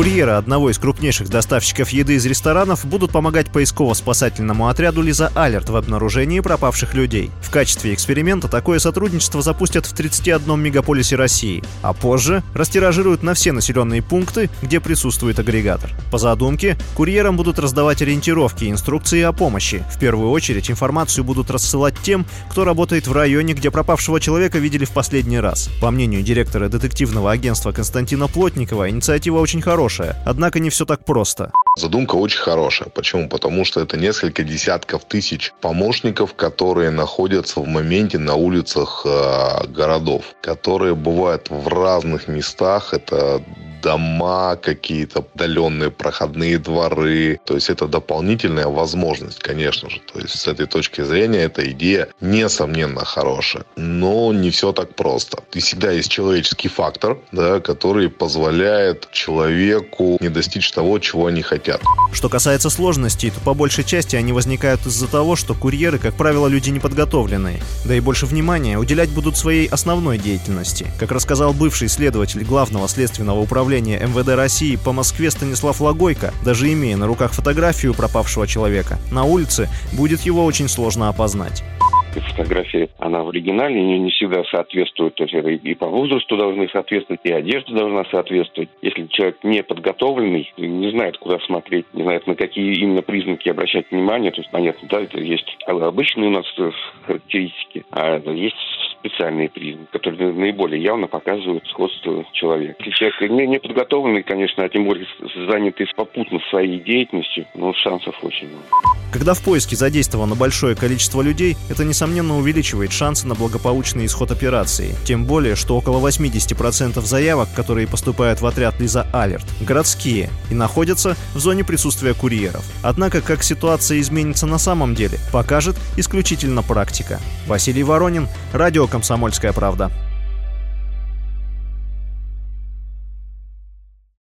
Курьеры одного из крупнейших доставщиков еды из ресторанов будут помогать поисково-спасательному отряду «Лиза Алерт» в обнаружении пропавших людей. В качестве эксперимента такое сотрудничество запустят в 31 мегаполисе России, а позже растиражируют на все населенные пункты, где присутствует агрегатор. По задумке, курьерам будут раздавать ориентировки и инструкции о помощи. В первую очередь информацию будут рассылать тем, кто работает в районе, где пропавшего человека видели в последний раз. По мнению директора детективного агентства Константина Плотникова, инициатива очень хорошая хорошая, однако не все так просто. Задумка очень хорошая. Почему? Потому что это несколько десятков тысяч помощников, которые находятся в моменте на улицах э, городов, которые бывают в разных местах. Это дома какие-то, отдаленные проходные дворы. То есть это дополнительная возможность, конечно же. То есть с этой точки зрения эта идея несомненно хорошая. Но не все так просто. И всегда есть человеческий фактор, да, который позволяет человеку не достичь того, чего они хотят. Что касается сложностей, то по большей части они возникают из-за того, что курьеры, как правило, люди неподготовленные. Да и больше внимания уделять будут своей основной деятельности. Как рассказал бывший следователь Главного следственного управления управления МВД России по Москве Станислав Логойко, даже имея на руках фотографию пропавшего человека, на улице будет его очень сложно опознать фотография, она в оригинале, не, не всегда соответствует, то есть и по возрасту должны соответствовать, и одежда должна соответствовать. Если человек не подготовленный, не знает, куда смотреть, не знает, на какие именно признаки обращать внимание, то есть, понятно, да, это есть обычные у нас характеристики, а есть специальные признаки, которые наиболее явно показывают сходство человека. Если человек не, не подготовленный, конечно, а тем более занятый попутно своей деятельностью, ну, шансов очень много. Когда в поиске задействовано большое количество людей, это, несомненно, увеличивает шансы на благополучный исход операции. Тем более, что около 80% заявок, которые поступают в отряд Лиза Алерт, городские и находятся в зоне присутствия курьеров. Однако, как ситуация изменится на самом деле, покажет исключительно практика. Василий Воронин, Радио «Комсомольская правда».